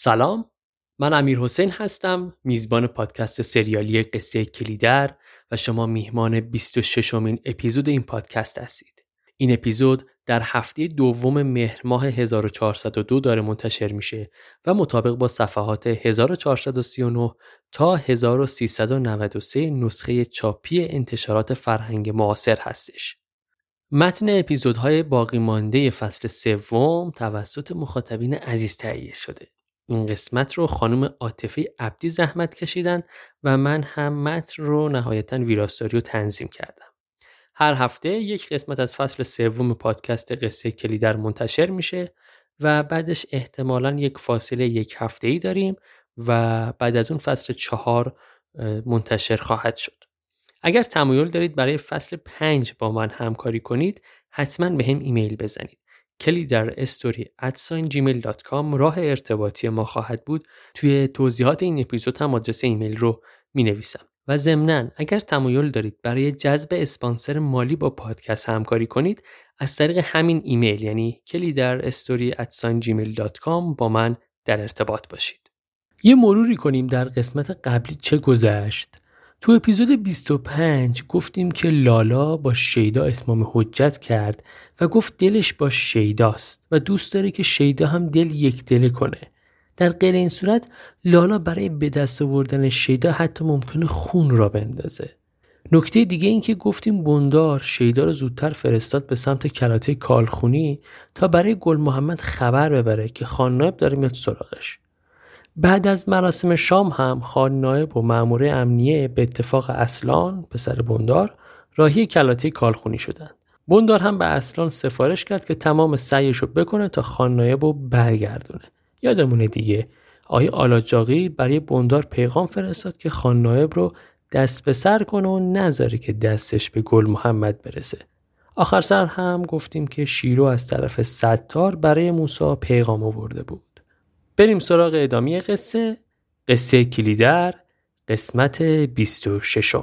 سلام من امیر حسین هستم میزبان پادکست سریالی قصه کلیدر و شما میهمان 26 امین اپیزود این پادکست هستید. این اپیزود در هفته دوم مهر ماه 1402 داره منتشر میشه و مطابق با صفحات 1439 تا 1393 نسخه چاپی انتشارات فرهنگ معاصر هستش. متن اپیزودهای باقی مانده فصل سوم توسط مخاطبین عزیز تهیه شده. این قسمت رو خانم عاطفه عبدی زحمت کشیدن و من هم متن رو نهایتا ویراستاری رو تنظیم کردم. هر هفته یک قسمت از فصل سوم پادکست قصه کلیدر منتشر میشه و بعدش احتمالا یک فاصله یک هفته ای داریم و بعد از اون فصل چهار منتشر خواهد شد. اگر تمایل دارید برای فصل پنج با من همکاری کنید حتما به هم ایمیل بزنید. کلی در استوری gmail.com راه ارتباطی ما خواهد بود. توی توضیحات این اپیزود هم آدرس ایمیل رو می نویسم و ضمنا اگر تمایل دارید برای جذب اسپانسر مالی با پادکست همکاری کنید از طریق همین ایمیل یعنی کلی در استوری gmail.com با من در ارتباط باشید. یه مروری کنیم در قسمت قبلی چه گذشت؟ تو اپیزود 25 گفتیم که لالا با شیدا اسمام حجت کرد و گفت دلش با شیداست و دوست داره که شیدا هم دل یک دله کنه. در غیر این صورت لالا برای به دست آوردن شیدا حتی ممکنه خون را بندازه. نکته دیگه این که گفتیم بندار شیدا رو زودتر فرستاد به سمت کلاته کالخونی تا برای گل محمد خبر ببره که خان نایب داره میاد سراغش. بعد از مراسم شام هم خان نایب و مامور امنیه به اتفاق اصلان پسر بندار راهی کلاته کالخونی شدند. بندار هم به اصلان سفارش کرد که تمام سعیش رو بکنه تا خان نایب رو برگردونه. یادمونه دیگه آقای آلاجاقی برای بندار پیغام فرستاد که خان نایب رو دست به سر کنه و نذاره که دستش به گل محمد برسه. آخر سر هم گفتیم که شیرو از طرف ستار برای موسا پیغام آورده بود. بریم سراغ ادامه قصه قصه کلیدر قسمت 26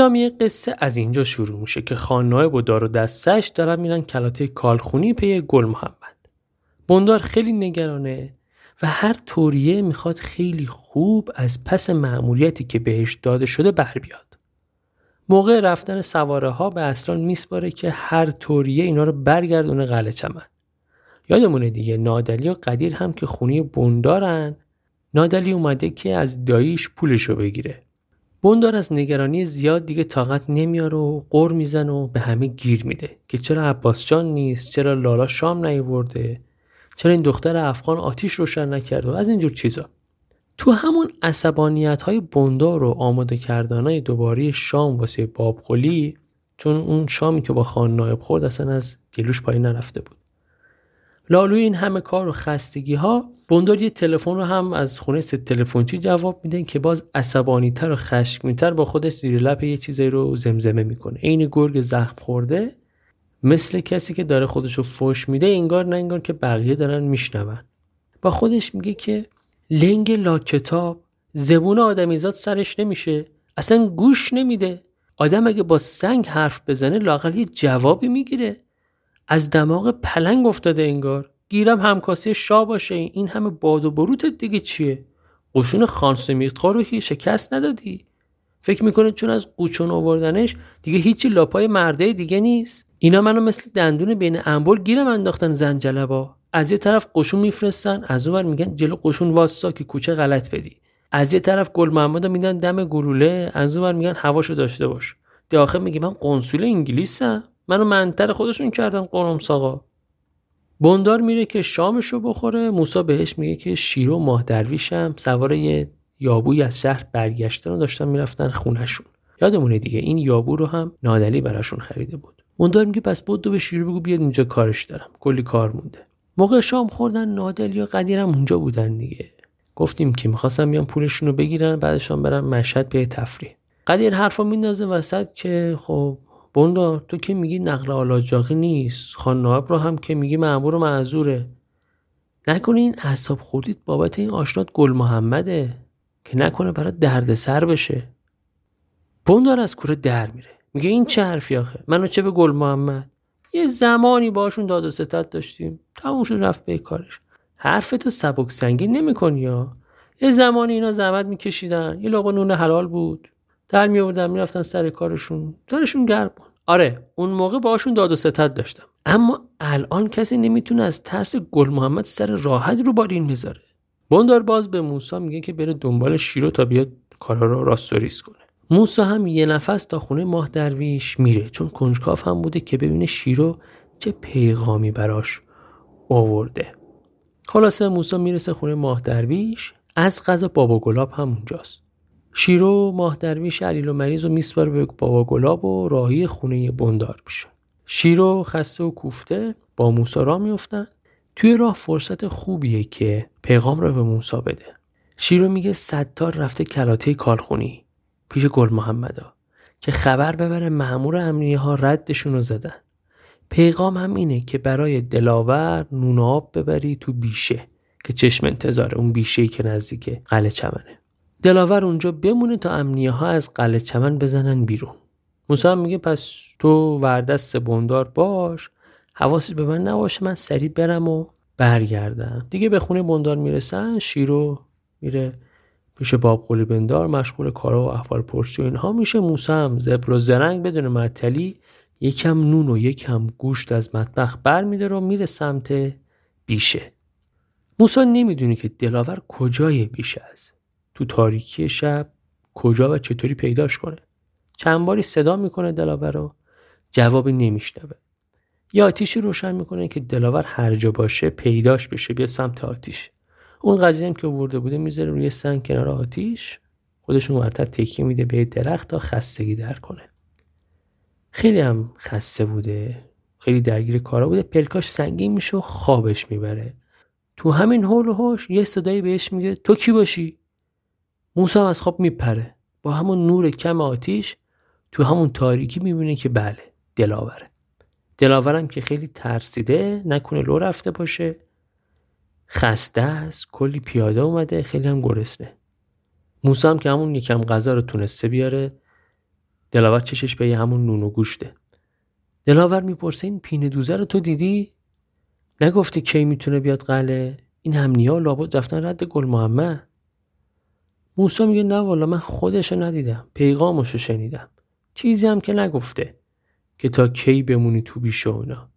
ادامه قصه از اینجا شروع میشه که خاننایب و دار و دستش دارن میرن کلاته کالخونی پی گل محمد بندار خیلی نگرانه و هر طوریه می‌خواد خیلی خوب از پس معمولیتی که بهش داده شده بر بیاد. موقع رفتن سواره ها به اصلان میسپاره که هر طوریه اینا رو برگردونه قلعه چمن. یادمونه دیگه نادلی و قدیر هم که خونی بندارن نادلی اومده که از داییش پولشو بگیره. بندار از نگرانی زیاد دیگه طاقت نمیاره و قر میزن و به همه گیر میده که چرا عباس جان نیست چرا لالا شام نیورده چرا این دختر افغان آتیش روشن نکرد و از اینجور چیزا. تو همون عصبانیت های بندار و آماده کردن های دوباره شام واسه بابقلی چون اون شامی که با خان نایب خورد اصلا از گلوش پایین نرفته بود. لالوی این همه کار و خستگی ها بندار یه تلفن رو هم از خونه ست تلفنچی جواب میده که باز عصبانی تر و خشمگینتر با خودش زیر لپ یه چیزی رو زمزمه می‌کنه. عین گرگ زخم خورده مثل کسی که داره خودش رو فوش میده انگار نه انگار که بقیه دارن میشنون. با خودش میگه که لنگ لا کتاب زبون آدمیزاد سرش نمیشه اصلا گوش نمیده. آدم اگه با سنگ حرف بزنه لاقل یه جوابی می‌گیره. از دماغ پلنگ افتاده انگار. گیرم همکاسی شاه باشه. این همه باد و بروت دیگه چیه؟ قشون خان سمیختخوار رو شکست ندادی. فکر می‌کنه چون از قوچون آوردنش دیگه هیچی لاپای مرده دیگه نیست؟ اینا منو مثل دندون بین انبول گیرم انداختن زنجلبا. از یه طرف قشون میفرستن از اون میگن جلو قشون واسا که کوچه غلط بدی. از یه طرف گل محمد میدن دم گلوله از اون میگن هواشو داشته باش. داخل میگه من قنصول انگلیسم. منو منتر خودشون کردن قرم ساقا بندار میره که شامشو بخوره موسا بهش میگه که شیرو ماه درویشم سوار یابوی از شهر برگشتن داشتن می‌رفتن خونهشون. یادمونه دیگه این یابو رو هم نادلی براشون خریده بود. مندار میگه پس بود به شیرو بگو بیاد اینجا کارش دارم. کلی کار مونده. موقع شام خوردن نادلی و قدیرم اونجا بودن دیگه. گفتیم که می‌خواستم بیان پولشون رو بگیرن بعدشان برم مشهد به تفریح. قدیر حرفا میندازه وسط که خب بندا تو که میگی نقل آلاجاقی نیست. خان نایب رو هم که میگی معمور و معذوره. نکنه این اعصاب خوردید بابت این آشنات گل محمده که نکنه برای دردسر بشه. بندار از کوره در میره. میگه این چه حرفی آخه؟ منو چه به گل محمد؟ یه زمانی باشون داد و ستت داشتیم. تموم شد رفت به کارش. حرفتو سبک سنگین نمی‌کنی یا یه زمانی اینا زحمت میکشیدن. یه لقمه نون حلال بود. در میوردن می‌رفتن سر کارشون. دارشون گرم آره اون موقع باشون داد و ستت داشتم. اما الان کسی نمی‌تونه از ترس گل محمد سر راحت رو بارین بذاره. بندار باز به موسی میگه که بره دنبال شیرو تا بیاد کارا رو راست کنه. موسی هم یه نفس تا خونه ماه درویش میره چون کنجکاف هم بوده که ببینه شیرو چه پیغامی براش آورده. خلاصه موسی می‌رسه خونه ماه درویش از غذا بابا گلاب هم اونجاست شیرو ماه درویش علیل و مریض و میسپاره به بابا گلاب و راهی خونه بندار میشه. شیرو خسته و کوفته با موسا را میفتن توی راه فرصت خوبیه که پیغام را به موسا بده. شیرو میگه ستار رفته کلاته کالخونی پیش گل محمدا که خبر ببره مأمور امنیه ها ردشون رو زدن. پیغام هم اینه که برای دلاور نون آب ببری تو بیشه که چشم انتظاره اون بیشه که نزدیک قلعه چمنه. دلاور اونجا بمونه تا امنیه ها از قلعه چمن بزنن بیرون. موسی میگه پس تو وردست بندار باش حواست به من نباشه من سریع برم و برگردم. دیگه به خونه بندار می‌رسن شیرو میره پیش باب قولی بندار مشغول کارا و احوال پرسی و اینها میشه. موسی هم زبر و زرنگ بدون معطلی یکم نون و یکم گوشت از مطبخ بر میده و میره سمت بیشه. موسی نمی‌دونه که دلاور کجای بیشه است. تو تاریکی شب کجا و چطوری پیداش کنه. چند باری صدا می‌کنه دلاور رو جوابی نمیشنوه. یا آتیشی روشن می‌کنه که دلاور هر جا باشه پیداش بشه بیاد سمت آتیش. اون قضیه هم که ورده بوده می‌ذاره روی سنگ کنار آتیش. خودشون ورتر تکیه میده به درخت تا خستگی در کنه. خیلی هم خسته بوده. خیلی درگیر کارا بوده. پلکاش سنگین میشه و خوابش می‌بره. تو همین حول و هوش یه صدایی بهش میگه تو کی باشی؟ موسی هم از خواب میپره. با همون نور کم آتیش تو همون تاریکی می‌بینه که بله دلاوره. دلاورم که خیلی ترسیده نکنه لو رفته باشه. خسته است کلی پیاده اومده خیلی هم گرسنه. موسی هم که همون یکم غذا رو تونسته بیاره دلاور چشش به همون نون و گوشته. دلاور می‌پرسه این پینه دوزه رو تو دیدی؟ نگفتی کی می‌تونه بیاد قله این همنیا لابد رفتن رد گل محمد. موسی میگه نه والا من خودشو ندیدم پیغامشو شنیدم. چیزی هم که نگفته که تا کی بمونی تو بیشه اونا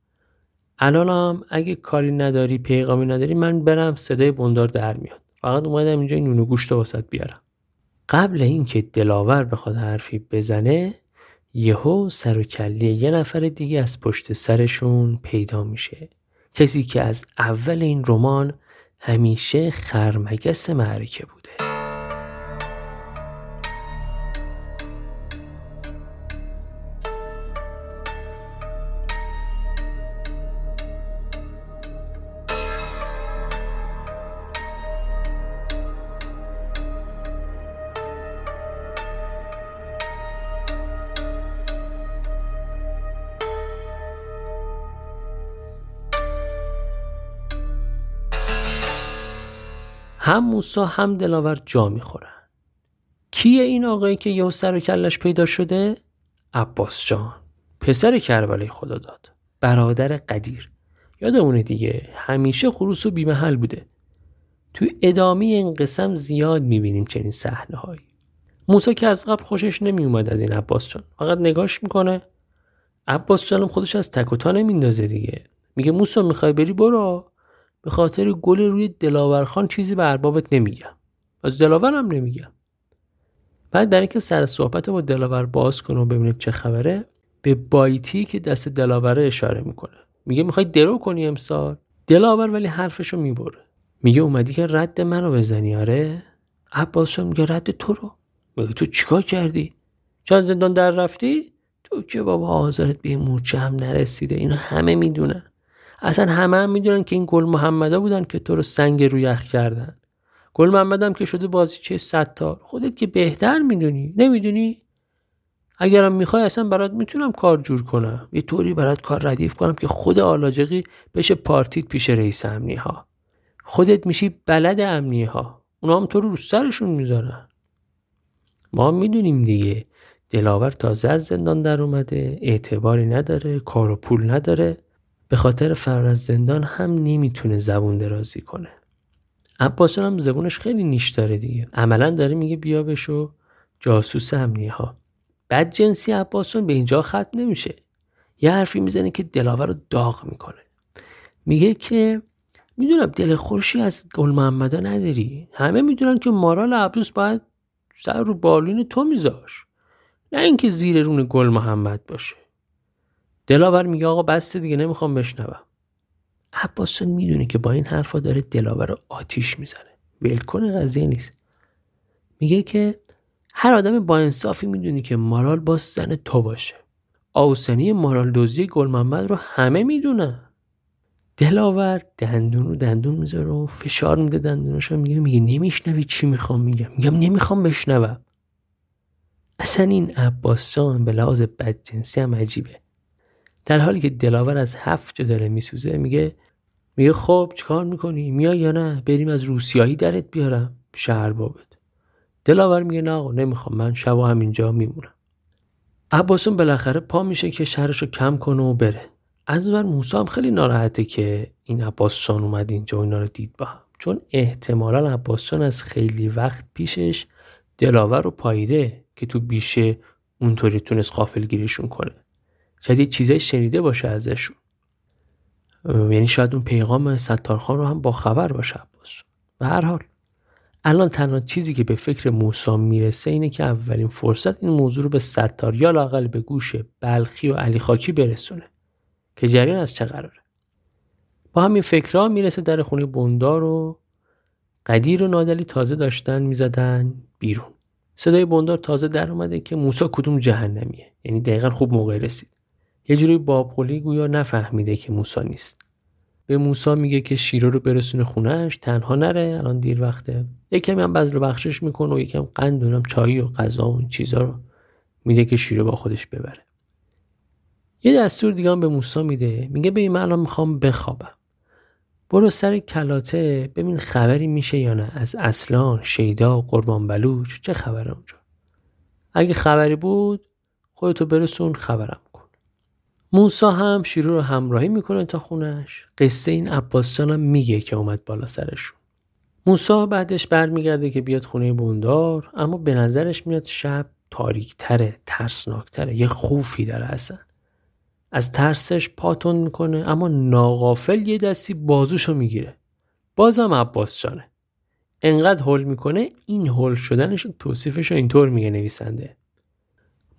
الانم اگه کاری نداری پیغامی نداری من برم صدای بندار در میاد. فقط اومدم اینجا نون و گوشت واسط بیارم. قبل اینکه دلاور بخواد حرفی بزنه یهو سر و کلی یه نفر دیگه از پشت سرشون پیدا میشه. کسی که از اول این رمان همیشه خرمگس معرکه بوده. هم موسا هم دلاور جا می‌خورن. کیه این آقایی که یه سر و کلش پیدا شده؟ عباس جان پسر کربلای خدا داد. برادر قدیر. یادمونه دیگه همیشه خروس و بیمحل بوده. تو ادامه این قسم زیاد می‌بینیم چنین صحنه هایی موسا که از قبل خوشش نمیومد از این عباس جان. فقط نگاش می‌کنه. عباس جانم خودش از تک و تا نمیندازه دیگه. میگه موسا می‌خوای بری برو. به خاطر گل روی دلاورخان چیزی به اربابت نمیگم. از دلاورم نمیگم. بعد در اینکه سر صحبت با دلاور باز کنه و ببینیم چه خبره به بایتی که دست دلاوره اشاره می‌کنه. میگه می‌خوای درو کنی امسال؟ دلاور ولی حرفشو می‌بره. میگه اومدی که رد منو بزنی؟ آره. عباس میگه رد تو رو. میگه تو چیکار کردی؟ چون زندان در رفتی؟ تو که بابا آزارت به مورچه هم نرسیده. اینا همه می‌دونن. اصلا همه هم می‌دونن که این گل محمدا بودن که تو رو سنگ روی یخ کردن. گل محمد هم که شده بازی چه ستار خودت که بهتر می‌دونی. نمی‌دونی؟ اگرم می‌خوای اصلا برات می‌تونم کار جور کنم. یه طوری برات کار ردیف کنم که خود آلاجقی بشه پارتیت پیش رئیس امنی ها خودت میشی بلد امنی ها اونا هم تو رو رو سرشون می‌ذارن. ما می‌دونیم دیگه. دلاور تازه از زندان در اومده. اعتباری نداره. کار و پول نداره. به خاطر فرار از زندان هم نمی‌تونه زبون درازی کنه. عباسان هم زبونش خیلی نیش داره دیگه. عملا داره میگه بیا بشو جاسوس امنی ها بد جنسی عباسون به اینجا ختم نمیشه. یه حرفی می‌زنه که دلاور رو داغ می‌کنه. میگه که می‌دونم دل خورشی از گل محمدا نداری. همه می‌دونن که مارال عبدوس باید سر رو بالین تو میذاش. نه اینکه زیر رون گل محمد باشه. دلاور میگه آقا بس دیگه نمی‌خوام بشنوم. عباسون می‌دونه که با این حرفا داره دلاور رو آتیش می‌زنه. ولکن قضیه نیست. میگه که هر آدم با انصافی می‌دونی که مارال با زن تو باشه. آوسنی مارال دوزی گل محمد رو همه می‌دونن. دلاور دندون رو دندون می‌ذاره و فشار میده دندونش میگه میگه نمیشنوی چی می‌خوام میگم. میگم نمی‌خوام بشنوم. اصلا این عباس جان به لحاظ بدجنسی هم عجیبه. در حالی که دلاور از هفت جا داره میسوزه میگه میگه خب چیکار می‌کنی؟ میای یا نه؟ بریم از روسیایی درت بیارم. شهر بابت. دلاور میگه نه نمی‌خوام. من شب همینجا میمونم. عباسون بالاخره پا میشه که شهرش رو کم کنه و بره. از اون موسی هم خیلی ناراحته که این عباسشان اومد اینجا و اینا رو دید با هم. چون احتمالا عباسشان از خیلی وقت پیشش دلاور رو پاییده که تو بیشه اونطوری تونست گیریشون کنه. شاید یه چیزای شنیده باشه ازشون. یعنی شاید اون پیغام ستارخان رو هم با خبر باشه عباس. به هر حال الان تنها چیزی که به فکر موسا می‌رسه اینه که اولین فرصت این موضوع رو به ستار یا لاقل به گوش بلخی و علی خاکی برسونه که جریان از چه قراره؟ با همین فکرها می‌رسه در خونه بندار و قدیر و نادلی تازه داشتن می‌زدن بیرون. صدای بندار تازه در اومده که موسا کدوم جهنمیه. یعنی دقیقا خوب موقع رسید. یه جوری بابقلی گویا نفهمیده که موسا نیست. به موسا میگه که شیره رو برسونه خونهش تنها نره الان دیر وقته. یکمی هم بذل بخشش می‌کنه و یکم قند و چای و غذا و این چیزا رو میده که شیره با خودش ببره. یه دستور دیگه هم به موسا میده. میگه ببین من الان می‌خوام بخوابم. برو سر کلاته ببین خبری میشه یا نه. از اصلان شیدا و قربان بلوچ چه خبره اونجا؟ اگه خبری بود خودتو برسون خبرم. موسا هم شیرو رو همراهی می‌کنه تا خونش. قصه این عباس جانم میگه که اومد بالا سرشون. موسا بعدش برمیگرده که بیاد خونه بوندار اما به نظرش میاد شب تاریکتره ترسناکتره یه خوفی داره اصلا. از ترسش پاتون می‌کنه اما ناغافل یه دستی بازوشو می‌گیره. بازم عباس جانه. انقدر هول می‌کنه این هول شدنش توصیفش رو اینطور میگه نویسنده.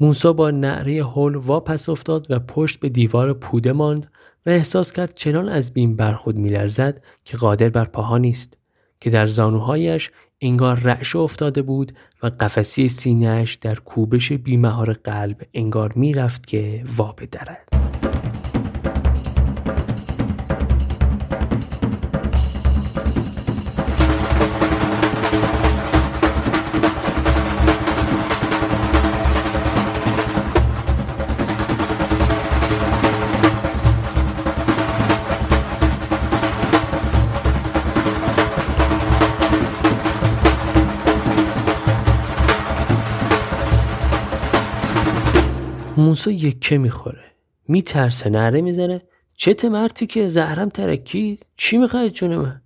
موسا با نعره هول واپس افتاد و پشت به دیوار پوده ماند و احساس کرد چنان از بیم بر خود میلرزد که قادر بر پاها نیست که در زانوهایش انگار رعشه افتاده بود و قفسی سینهش در کوبش بیمهار قلب انگار می‌رفت که وا بدرد موسا یکه می‌خوره. میترسه نره می‌زنه. چه مرتی که زهرم ترکی چی می‌خواد جون من؟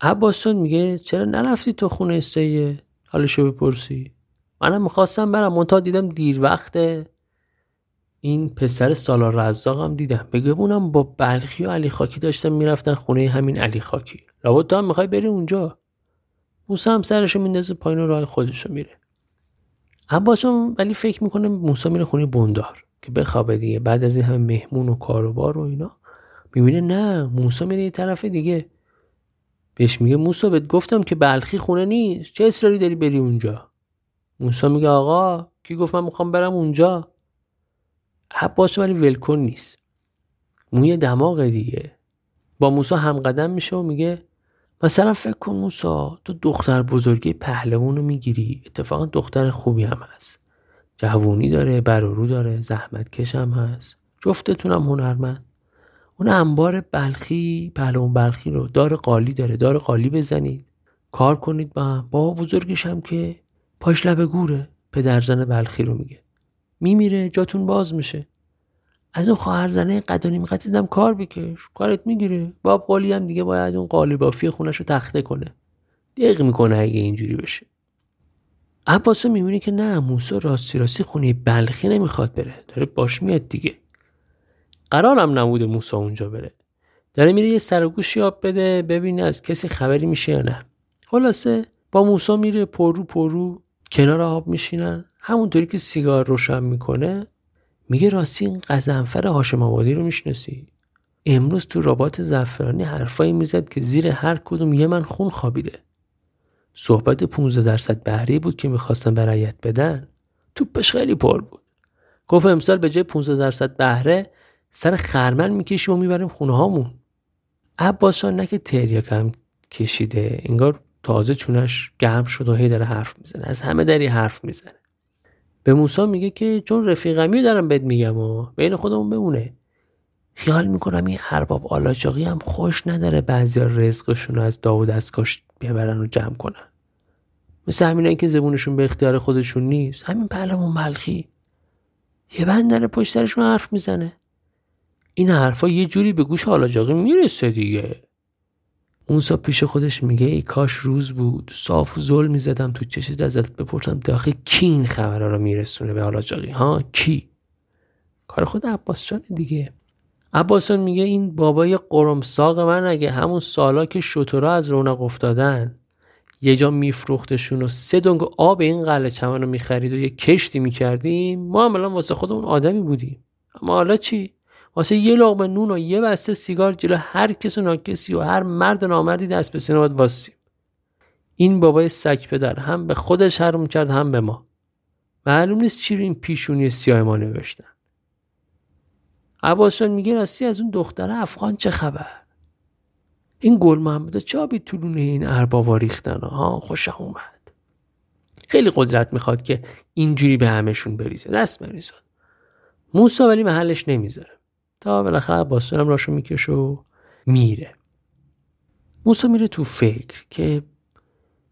عباسون میگه چرا نرفتی تو خونه سیه؟ حالشو بپرسی. منم می‌خواستم برم. منتها دیدم دیر وقته. این پسر سالار رزاقم دیدم. بگمونم با بلخی و علی خاکی داشتم می‌رفتن خونه همین علی خاکی. لابد تو هم می‌خوای بری اونجا. موسی هم سرشو میندازه پایین راه خودشو میره. عباسم ولی فکر می‌کنه موسی میره خونه بندار که بخوابه دیگه. بعد از این همه مهمون و کاروبار و اینا. می‌بینه نه موسا میره یه طرف دیگه. بهش میگه موسا بهت گفتم که بلخی خونه نیست. چه اصراری داری بری اونجا؟ موسا میگه آقا کی گفت من می‌خوام برم اونجا؟ عباس ولی ولکن نیست. موی دماغ دیگه. با موسا همقدم میشه و میگه مثلا فکر کن موسا تو دختر بزرگی پهلوان رو می‌گیری. اتفاقا دختر خوبی هم هست. جوونی داره برارو داره زحمت هم هست. جفتتونم هنرمند. اون انبار بلخی پهلوان بلخی رو دار قالی داره. دار قالی بزنید. کار کنید با هم. با بزرگش هم که پاش لب گوره. پدرزن بلخی رو میگه. میمیره جاتون باز میشه. از اون خواهر زنه قدانیم قدیدم کار بکش. کارت می‌گیره. باب قالی هم دیگه باید اون قالی بافی خونش رو تخته کنه. دق می‌کنه اگه اینجوری بشه. عباسا می‌بینی که نه موسا راستی راستی خونه بلخی نمی‌خواد بره. داره باش میاد دیگه. قرارم نبوده موسا اونجا بره. داره میره یه سر و گوشی آب بده ببینه از کسی خبری میشه یا نه. خلاصه با موسا میره پرو پرو کنار آب میشینن. همونطوری که سیگار روشن می‌کنه میگه راستی این غضنفر هاشم آبادی رو می‌شناسی؟ امروز تو رابات زعفرانی حرفایی می‌زد که زیر هر کدوم یه من خون خوابیده. صحبت 15 درصد بهره بود که می‌خواستن برایت بدن. توپش خیلی پر بود. گفت امسال به جای 15 درصد بهره سر خرمن می‌کشیم و می‌بریم خونه هامون. عباسان نه که تریاک هم کشیده انگار تازه چونش گرم شد و هی داره حرف می‌زنه. از همه داری حرف می‌زنه. به موسا میگه که چون رفیقمی دارم بهت میگم و بین خودمون بمونه. خیال می‌کنم این ارباب آلاجاقی هم خوش نداره بعضی رزقشون رو از داود از کاش ببرن و جمع کنن. مثل همینایی که زبونشون به اختیار خودشون نیست. همین پهلمون ملخی. یه بند داره پشت سرشون حرف می‌زنه. این حرفا یه جوری به گوش آلاجاقی می‌رسه دیگه. موسا پیش خودش میگه ای کاش روز بود صاف زل می‌زدم تو چشید ازت بپرسم داخل کی این خبرها رو میرسونه به آلاجاقی ها؟ کی؟ کار خود عباس جان دیگه. عباسان میگه این بابای قرمساق من اگه همون سالا که شطورا از رونق افتادن یه جا میفروختشون و سه دنگ آب این قله چمن رو می‌خرید و یه کشتی می‌کردیم ما هم الان واسه خودمون آدمی بودیم. اما حالا چی؟ واسه یه لغمه نون و یه بسته سیگار جلو هر کس و ناکسی و هر مرد نامردی دست به سینه واسیم. این بابای سگ پدر هم به خودش حرم کرد هم به ما. معلوم نیست چی رو این پیشونی سیاه ما نوشتن. عباسان میگه راستی از اون دختر افغان چه خبر؟ این گل محمد چابی طولونه این اربابا ریختن. ها خوشم اومد. خیلی قدرت می‌خواد که اینجوری به همشون بریزه. دست بریزاد موسا ولی محلش نمی‌ذاره. تا بالاخره عباسان هم راشو می‌کشه و میره. موسا میره تو فکر که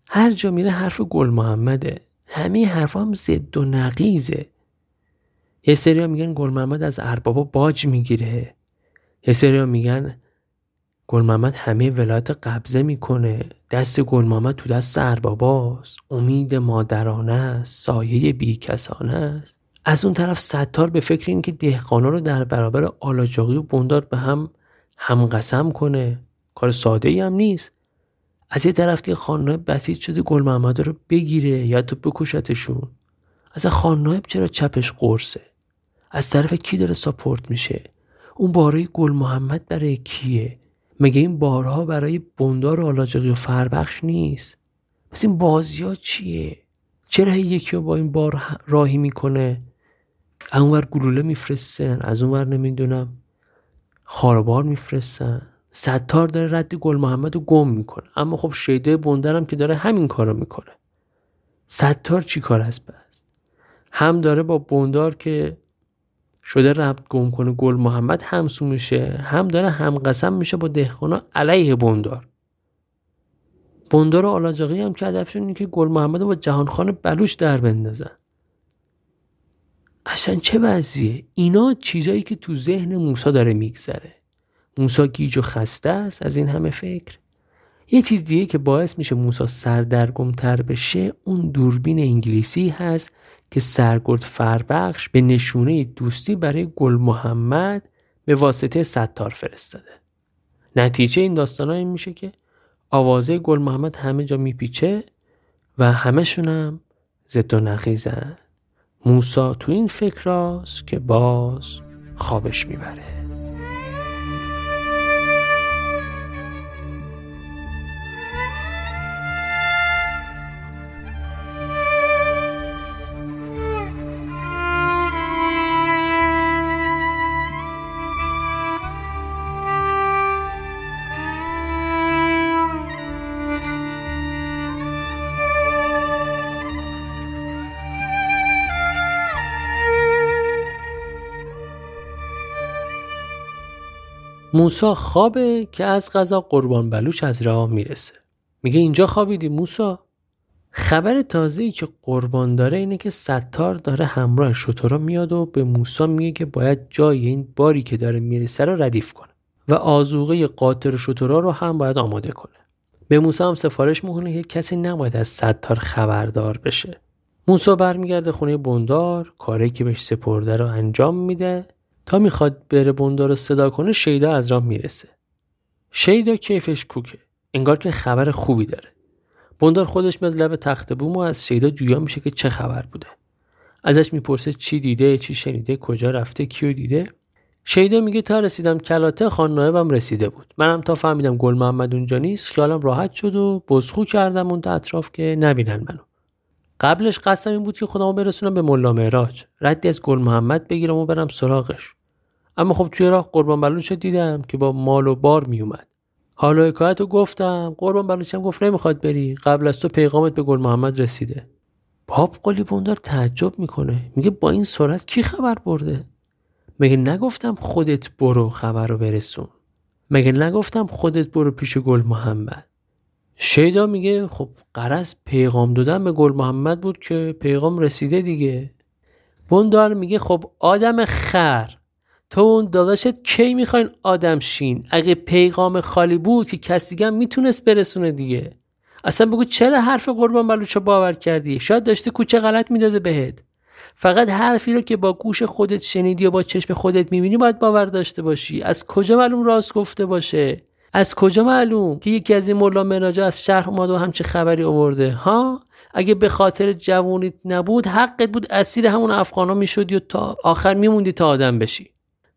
هر جا میره حرف گل محمده. همه حرف هم زد و نقیزه. یه سری میگن گل محمد از اربابا باج می‌گیره. یه سری میگن گل محمد همه ولایت قبضه می‌کنه. دست گل محمد تو دست ارباباست. امید مادرانه است سایه بیکسانه است. از اون طرف ستار به فکر این که دهقانا رو در برابر آلاجاقی و بندار به هم همقسم کنه کار ساده ای هم نیست. از یه طرف دی خانه بسیج شده گل محمد رو بگیره یا تو بکشتشون. از خانه چرا چپش قرصه؟ از طرف کی داره ساپورت میشه؟ اون بارای گل محمد برای کیه؟ مگه این بارها برای بندار آلاجقی و فربخش نیست؟ پس این بازی ها چیه؟ چرا یکی رو با این بار راهی می‌کنه؟ اونور گلوله میفرستن از اونور نمی‌دونم خاربار میفرستن. ستار داره رد گل محمد رو گم می‌کنه. اما خب شیده بندرم که داره همین کارو می‌کنه. ستار چی کار است بس هم داره با بندار که شده ربط گم کنه گل محمد همسو میشه هم داره هم قسم میشه با دهقانا علیه بندار. بندار و آلاجاقی هم که هدفشون اینه که گل محمد با جهانخان بلوش در بندازن. اصلا چه وضعیه؟ اینا چیزایی که تو ذهن موسا داره میگذره. موسا گیج و خسته است از این همه فکر. یه چیز دیگه که باعث میشه موسا سردرگمتر بشه اون دوربین انگلیسی هست که سرگرد فربخش به نشونه دوستی برای گل محمد به واسطه ستار فرستاده. نتیجه این داستان این میشه که آوازه گل محمد همه جا میپیچه و همشونم زد و نخیزن. موسا تو این فکر راست که باز خوابش می‌بره. موسا خوابه که از غذا قربان بلوچ از راه می‌رسه. میگه اینجا خوابیدی موسا؟ خبر تازه ای که قربان داره اینه که ستار داره همراه شطورا میاد و به موسا میگه که باید جای این باری که داره می‌رسه رو ردیف کنه و آزوغه قاطر شطورا رو هم باید آماده کنه. به موسا هم سفارش می‌کنه که کسی نباید از ستار خبردار بشه. موسا برمیگرده خونه بندار کاری که بهش سپرده رو انجام میده. تا می‌خواد بره بندار رو صدا کنه شیدا از راه می‌رسه. شیدا کیفش کوکه. انگار که خبر خوبی داره. بندار خودش میاد لب تخت بوم و از شیدا جویا میشه که چه خبر بوده. ازش می‌پرسه چی دیده چی شنیده کجا رفته کیو دیده. شیدا میگه تا رسیدم کلاته خان نایبم رسیده بود. منم تا فهمیدم گل محمد اونجا نیست خیالم راحت شد و بزخو کردم اون اطراف که نبینن منو. قبلش قصدم این بود که خودمو برسونم به ملا معراج. ردی از گل محمد بگیرم و برم سراغش. اما خب توی راه قربان بلوچ دیدم که با مال و بار میومد. حالا حکایت رو گفتم قربان بلوچم گفت نمی‌خواد بری. قبل از تو پیغامت به گل محمد رسیده. باب قلی بندار تعجب می‌کنه. میگه با این سرعت کی خبر برده؟ مگه نگفتم خودت برو خبر رو برسون. مگه نگفتم خودت برو پیش گل محمد؟ شیدا میگه خب قرص پیغام دادن به گل محمد بود که پیغام رسیده دیگه. بندار میگه خب آدم خر. تو اون داداشت کی می‌خواین آدم شین؟ اگه پیغام خالی بود که کسی دیگه می‌تونست برسونه دیگه. اصلا بگو چرا حرف قربان بلوچو باور کردی؟ شاید داشته کوچه غلط می‌داده بهت. فقط حرفی رو که با گوش خودت شنیدی و با چشم خودت می‌بینی باید باور داشته باشی. از کجا معلوم راست گفته باشه؟ از کجا معلوم که یکی از این ملا مراجع از شهر اومد و همچه خبری آورده؟ ها؟ اگه به خاطر جوونیت نبود حقت بود اسیر همون افغانا می‌شدی و تا آخر میموندی تا آدم بشی.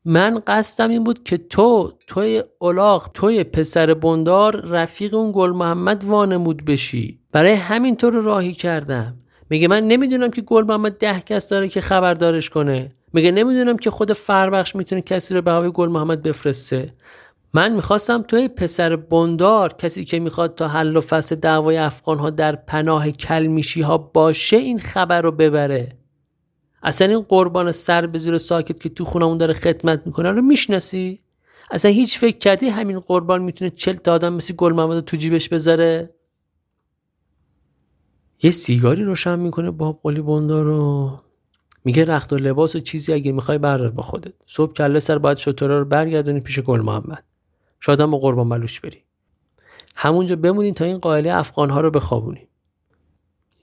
من قصدم این بود که تو توی اولاغ توی پسر بندار رفیق اون گل محمد وانمود بشی. برای همین تو رو راهی کردم. میگه من نمی‌دونم که گل محمد ده کس داره که خبردارش کنه. میگه نمی‌دونم که خود فربخش می‌تونه کسی رو به هوای گل محمد بفرسته. من می‌خواستم توی پسر بندار کسی که می‌خواد تا حل و فصل دعوای افغان ها در پناه کلمیشی ها باشه این خبر رو ببره. اصلا این قربان سر به زیر ساکت که تو خونمون داره خدمت می‌کنه رو می‌شناسی؟ اصلا هیچ فکر کردی همین قربان می‌تونه چل تا آدم مثل گل محمد تو جیبش بذاره؟ یه سیگاری روشن می‌کنه باب قلی بندار رو. میگه رخت و لباس و چیزی اگه می‌خوای بردار با خودت. صبح کله سر باید شطورا رو برگردونی پیش گل محمد. شادم با قربان بلوش بری. همونجا بمونین تا این قائله افغان ها رو بخوابونیم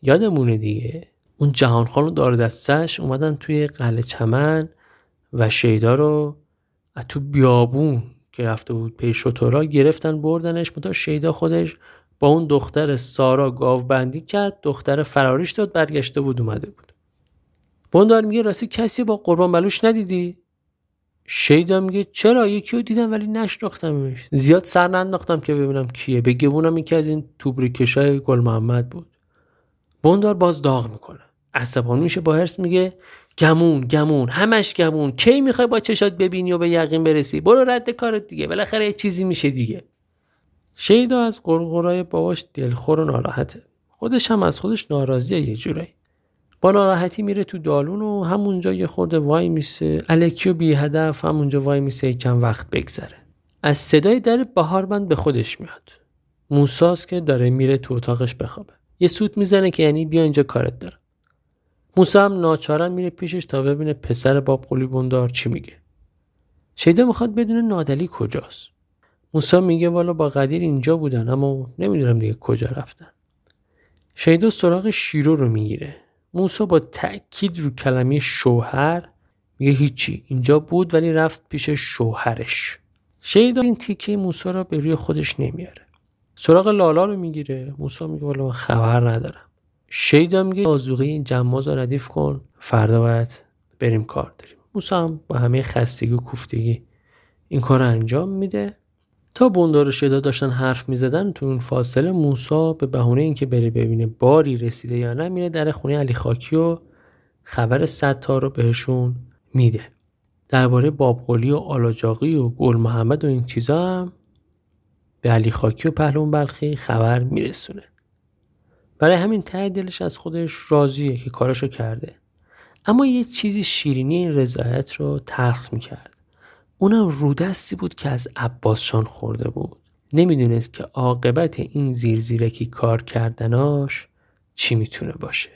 یادمونه دیگه؟ اون جهان خان و دار دستش اومدن توی قلعه چمن و شیدا رو از تو بیابون که رفته بود پی شطورا گرفتن بردنش تا شیدا خودش با اون دختر سارا گاوبندی کرد دختر فراریش داد برگشته بود اومده بود. بندار میگه راستی کسی با قربان بلوش ندیدی؟ شیدا میگه چرا؟ یکی رو دیدم ولی نشناختمش. زیاد سر ننداختم که ببینم کیه. به گمونم یکی از این توبریکشای گل محمد بود. بندار باز داغ می‌کنه. عصبانی میشه با هرس میگه گمون گمون همش گمون کی می‌خوای با چشات ببینی و به یقین برسی؟ برو رد کارت دیگه بالاخره یه چیزی میشه دیگه. شیدا از قرقرای باباش دلخور و ناراحته. خودش هم از خودش ناراضیه یه جورایی. با ناراحتی میره تو دالون و همونجا یه خورده وای میسه. الکی و بی هدف همونجا وای میسه کم وقت بگذره. از صدای در بهاربند به خودش میاد. موساست که داره میره تو اتاقش بخوابه. یه سوت می‌زنه که یعنی بیا اینجا کارت دارم. موسا هم ناچارن میره پیشش تا ببینه پسر باب قلی بندار چی میگه. شیدا می‌خواد بدونه نادلی کجاست. موسا میگه والا با قدیر اینجا بودن اما نمی‌دونم دیگه کجا رفتن. شیدا سراغ شیرو رو می‌گیره. موسا با تأکید رو کلمه شوهر میگه هیچی اینجا بود ولی رفت پیش شوهرش. شیدا این تیکه موسا را به روی خودش نمیاره. سراغ لالا رو می‌گیره. موسا میگه والا خبر ندارم. شیدا میگه آزوغه این جماز رو ردیف کن. فردا باید بریم کار داریم. موسا هم با همه خستگی و کوفتگی این کار رو انجام میده. تا بندار و شیدا داشتن حرف می‌زدن تو اون فاصله موسا به بهونه اینکه بره ببینه باری رسیده یا نه میره در خونه علی خاکی و خبر ستا رو بهشون میده. درباره بابقلی و آلاجاقی و گل محمد و این چیزا هم به علی خاکی و پهلون بلخی خبر میرسونه. برای همین ته دلش از خودش راضیه که کارشو کرده. اما یه چیزی شیرینی این رضایت رو تلخ می‌کرد. اونم رودستی بود که از عباسشان خورده بود. نمی‌دونست که عاقبت این زیرزیرکی کار کردناش چی می‌تونه باشه.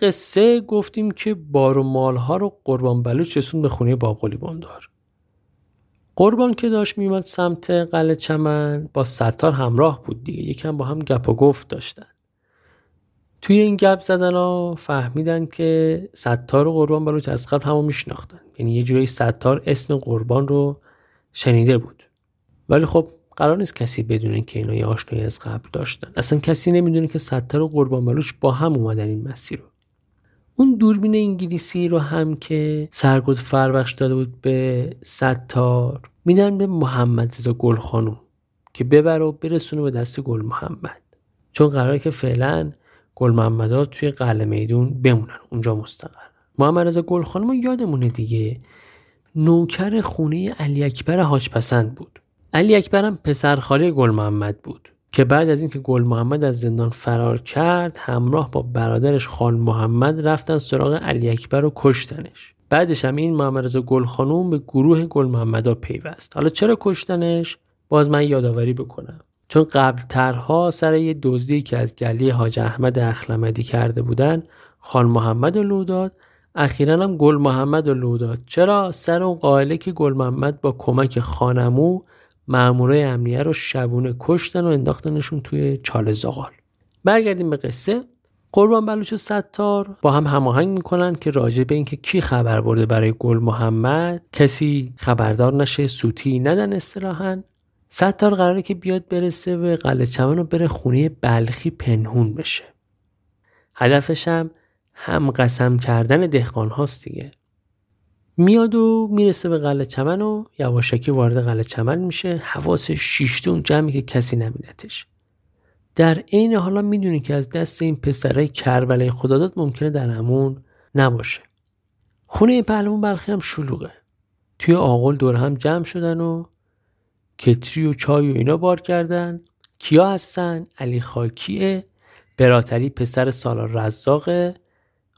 قصه گفتیم که بار و مالها رو قربان بلوچ رسون به خونه بابقلی بندار قربان که داشت میومد سمت قلعه چمن با ستار همراه بود دیگه یکم با هم گپ و گفت داشتن. توی این گپ زدن ها فهمیدن که ستار و قربان بلوچ از قبل همو میشناختن. یعنی یه جوری ستار اسم قربان رو شنیده بود. ولی خب قرار نیست کسی بدونه که اینا یه آشنایی از قبل داشتن. اصلا کسی نمی‌دونه که ستار و قربان بلوچ با هم اومدن این مسیر رو. اون دوربین انگلیسی رو هم که سرگود فربخش داده بود به ستار میدن به محمد رضا گل خانوم که ببره و برسونه به دست گل محمد. چون قراره که فعلا گل محمد توی قلعه میدون بمونن. اونجا مستقر. محمد رضا گل خانوم یادمونه دیگه. نوکر خونه علی اکبر حاج پسند بود. علی اکبرم پسرخاله گل محمد بود. که بعد از اینکه گل محمد از زندان فرار کرد همراه با برادرش خان محمد رفتن سراغ علی اکبر و کشتنش. بعدش هم این محمد رضا گل خانوم به گروه گل محمدا پیوست. حالا چرا کشتنش؟ باز من یادآوری بکنم. چون قبل ترها سر یه دزدی که از گلی حاج احمد اخلمدی کرده بودن خان محمد و لوداد اخیرا هم گل محمد و لوداد چرا؟ سر اون قائله که گل محمد با کمک خانمو مامورای امنیه رو شبونه کشتن و انداختنشون توی چاله زغال. برگردیم به قصه. قربان بلوچ و ستار با هم هماهنگ می‌کنن که راجع به اینکه کی خبر برده برای گل محمد. کسی خبردار نشه سوتی ندن استراحن ستار قراره که بیاد برسه به قلعه چمن و بره خونه بلخی پنهون بشه. هدفش هم هم قسم کردن دهقان هاست دیگه. میاد و می‌رسه به قلعه چمن و یواشکی وارد قلعه چمن میشه. حواس شیشتون جمعی که کسی نبینتش. در عین حالا می‌دونی که از دست این پسرای کربلای خداداد ممکنه در همون نباشه. خونه پهلوان بلخی هم شلوغه. توی آقل دور هم جمع شدن و کتری و چای و اینا بار کردن. کیا هستن؟ علی خاکیه. براتری پسر سالار رزاقه.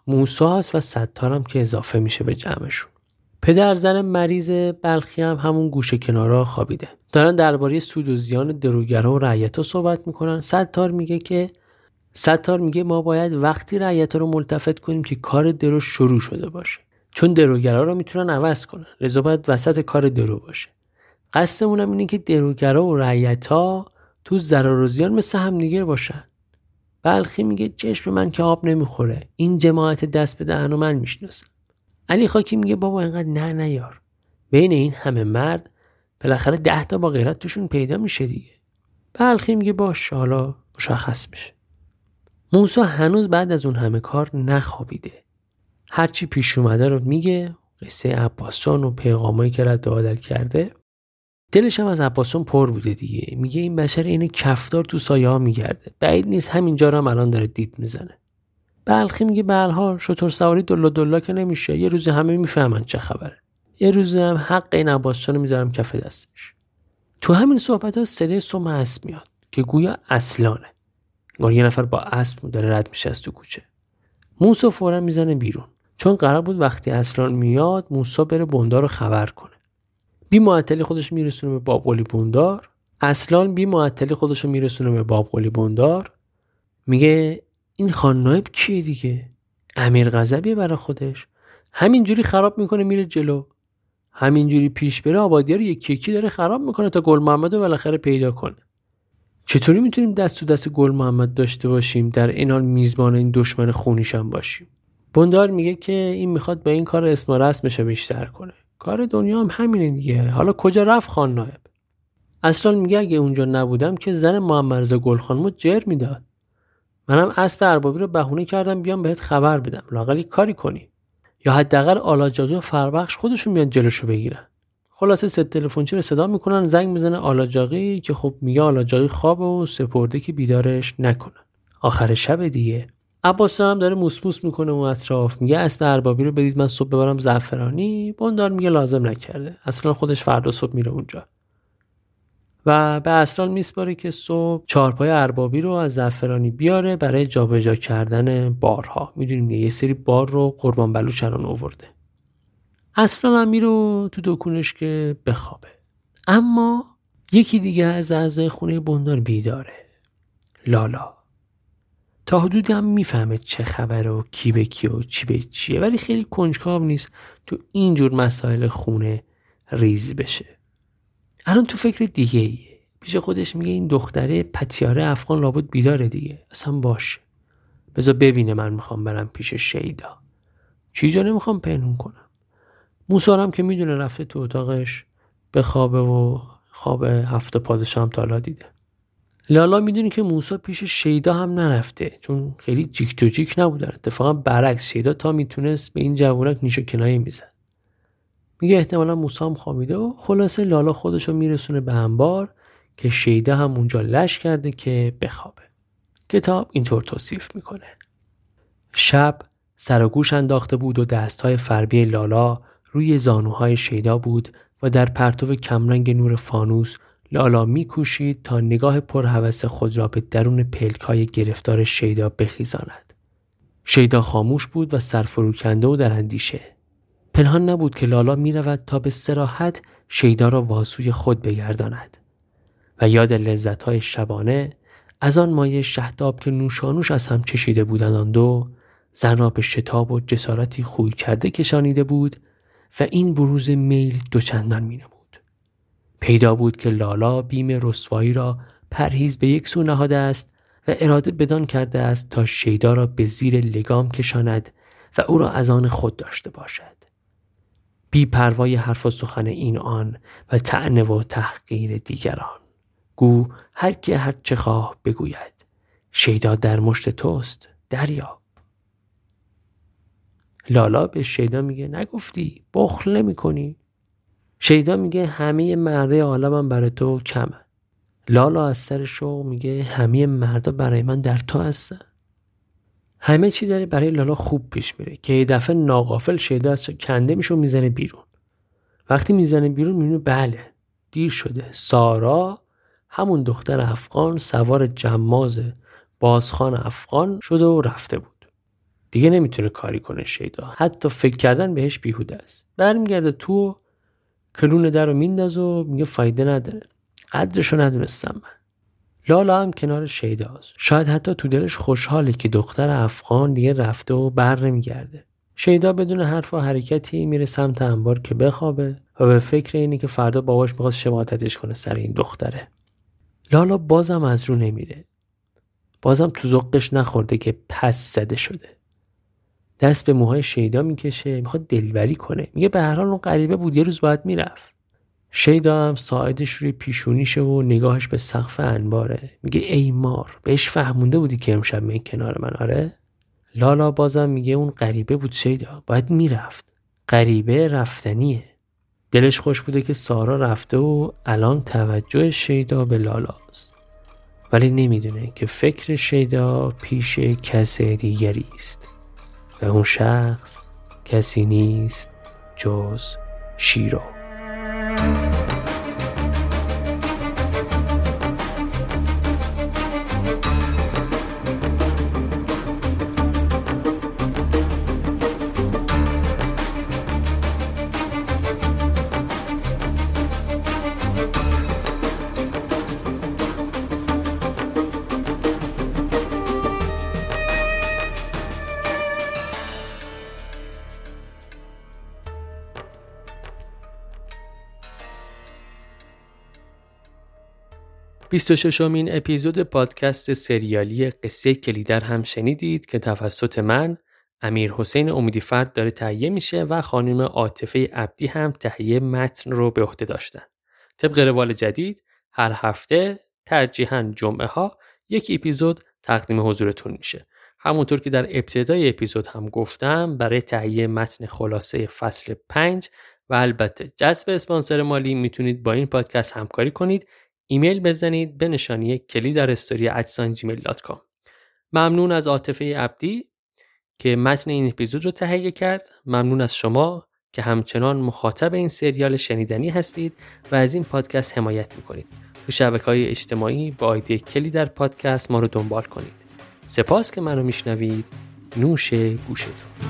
موسا هست و ستارم که اضافه میشه به جمعشون. پدر زن مریض بلخی هم همون گوشه کنارا خوابیده. دارن درباره سود و زیان دروگرا و رعیتا صحبت می‌کنن. ستار میگه که ستار میگه ما باید وقتی رعیتا رو ملتفت کنیم که کار درو شروع شده باشه. چون دروگرا رو می‌تونن عوض کنن. رضا باید وسط کار درو باشه. قصدمون هم اینه که دروگرا و رعیتا تو ضرر و زیان مثل هم دیگه باشن. بلخی میگه چشم من که آب نمی‌خوره. این جماعت دست به دهن و من می‌شناسم. علی خاکی میگه بابا اینقدر نه نیار بین این همه مرد بالاخره ده تا با غیرت توشون پیدا میشه دیگه. بلخی میگه باش حالا مشخص میشه. موسا هنوز بعد از اون همه کار نخوابیده. هرچی پیش اومده رو میگه قصه عباسان و پیغامایی که رد عادل کرده دلش هم از عباسان پر بوده دیگه. میگه این بشر این کفدار تو سایه ها میگرده. بعید نیست همینجا رو هم الان داره دید می‌زنه. بلخی میگه بلها شطور سواری دلا دلا که نمیشه. یه روز همه می‌فهمن چه خبره. یه روز هم حق این عباسچان رو می‌ذارم کف دستش. تو همین صحبت ها صدای سوم اسب میاد که گویا اصلانه. انگار یه نفر با اسب داره رد میشه از تو کوچه. موسا فورا می‌زنه بیرون. چون قرار بود وقتی اصلان میاد موسا بره بندار رو خبر کنه. بی معطلی خودش میرسونه به باب قلی بندار. اصلان بی معطلی خودش رو میرسونه به باب قلی بندار. میگه این خان نایب کیه دیگه؟ امیر غضبیه برای خودش. همینجوری خراب می‌کنه میره جلو. همینجوری پیش بره آبادی رو یکی یکی داره خراب می‌کنه تا گل محمد رو بالاخره پیدا کنه. چطوری می‌تونیم دست تو دست گل محمد داشته باشیم؟ در این حال میزبان این دشمن خونیشم باشیم. بندار میگه که این می‌خواد با این کار اسم رسمش بیشتر کنه. کار دنیا هم همینه دیگه. حالا کجا رفت خان نایب؟ اصلا میگه اگه اونجا نبودم که زن محمد رضا گل خانمو جر می‌داد. منم اسب اربابی رو بهونه کردم بیام بهت خبر بدم. لاقل کاری کنی. یا حداقل آلاجاقی و فربخش خودشون میان جلوشو بگیرن. خلاصه ست تلفنچی رو صدا می‌کنن زنگ می‌زنه آلاجاقی که خب میگه آلاجاقی خوابه و سپرده که بیدارش نکنن. آخر شب دیگه. عباس هم داره موسموس می‌کنه اون اطراف. میگه اسم اربابی رو بدید من صبح ببرم زعفرانی. بندار میگه لازم نکرده. اصلا خودش فردا صبح میره اونجا. و به اصلان میسپاره که صبح چارپای اربابی رو از زعفرانی بیاره برای جابجا کردن بارها. می‌دونیم یه سری بار رو قربان بلوچ الان آورده. اصلا هم میرو تو دکونش که بخوابه. اما یکی دیگه از اعضای خونه بندار بیداره لالا. تا حدودی هم می‌فهمه چه خبر و کی به کی و چی به چیه ولی خیلی کنجکاو نیست تو اینجور مسائل خونه ریز بشه. الان تو فکر دیگه ایه. پیش خودش میگه این دختره پتیاره افغان لابد بیداره دیگه. اصلا باشه. بذار ببینه من می‌خوام برم پیش شیدا. چیزا نمی‌خوام پنهون کنم. موسارم که می‌دونه رفته تو اتاقش به خوابه و خواب هفته پادشاه هم تالا دیده. لالا می‌دونی که موسا پیش شیدا هم نرفته چون خیلی جیک تو جیک نبودن اتفاقا برعکس شیدا تا می‌تونست به این جوونک نیش و کنایه می‌زد. میگه احتمالا هم خوابیده و خلاصه لالا خودشو میرسونه به انبار که شیدا هم اونجا لش کرده که بخوابه کتاب اینطور توصیف می‌کنه شب سر و گوش انداخته بود و دستهای فربی لالا روی زانوهای شیدا بود و در پرتو کمرنگ نور فانوس لالا میکوشید تا نگاه پرهوس خود را به درون پلک های گرفتار شیدا بخیزاند. شیدا خاموش بود و سرفروکنده و در اندیشه. پنهان نبود که لالا می رود تا به سراحت شیدا را واسوی خود بگرداند و یاد لذت های شبانه از آن مایه شهداب که نوشانوش از هم چشیده بودند آن دو زن به شتاب و جسارتی خوی کرده کشانیده بود و این بروز میل دوچندان می نمود. پیدا بود که لالا بیم رسوایی را پرهیز به یک سو نهاده است و اراده بدان کرده است تا شیدا را به زیر لگام کشاند و او را از آن خود داشته باشد بی پروای حرف و سخن این آن و تعنه و تحقیر دیگران. گو هر که هر چه خواه بگوید شیدا در مشت توست دریاب لالا به شیدا میگه نگفتی بخل نمی کنی شیدا میگه همه مرده عالمم برای تو کمه. لالا از سر شوق میگه همه مردا برای من در تو هستن. همه چی داره برای لالا خوب پیش میره که یه دفعه ناقافل شیدا از کنده میشه و می‌زنه بیرون. وقتی می‌زنه بیرون می‌بینه بله دیر شده. سارا همون دختر افغان سوار جماز بازخان افغان شده و رفته بود. دیگه نمی‌تونه کاری کنه شیدا. حتی فکر کردن بهش بیهوده است. برمیگرده تو کلون در رو مینداز و میگه فایده نداره. قدرشو ندونستم من. لالا هم کنار شیداست شاید حتی تو دلش خوشحاله که دختر افغان دیگه رفته و بر نمیگرده. شیدا بدون حرف و حرکتی میره سمت انبار که بخوابه و به فکر اینه که فردا باباش می‌خواد شماتتش کنه سر این دختره. لالا بازم از رو نمیره. بازم تو زقش نخورده که پس زده شده. دست به موهای شیدا می‌کشه می‌خواد دلبری کنه. میگه به هر حال اون غریبه بود یه روز باید می‌رفت. شیدا هم ساعدش روی پیشونیشه و نگاهش به سقف انباره. میگه ای مار بهش فهمونده بودی که امشب می کنار من آره؟ لالا بازم میگه اون غریبه بود شیدا باید می‌رفت. غریبه رفتنیه. دلش خوش بوده که سارا رفته و الان توجه شیدا به لالاست ولی نمی‌دونه که فکر شیدا پیش کس دیگری است. و اون شخص کسی نیست جز شیرو. thank you و امین اپیزود پادکست سریالی قصه کلیدر هم شنیدید که توسط من امیر حسین امیدیفرد داره تهیه میشه و خانم عاطفه عبدی هم تهیه متن رو به عهده داشتن. طبق روال جدید هر هفته ترجیحاً جمعه ها یک اپیزود تقدیم حضورتون میشه. همونطور که در ابتدای اپیزود هم گفتم برای تهیه متن خلاصه فصل 5 و البته جذب اسپانسر مالی می‌تونید با این پادکست همکاری کنید ایمیل بزنید به نشانی کلی در استوری ممنون از عاطفه عبدی که متن این اپیزود رو تهیه کرد. ممنون از شما که همچنان مخاطب این سریال شنیدنی هستید و از این پادکست حمایت می‌کنید. تو شبکه های اجتماعی با آیدی کلی در پادکست ما رو دنبال کنید. سپاس که منو میشنوید. نوش گوشتون.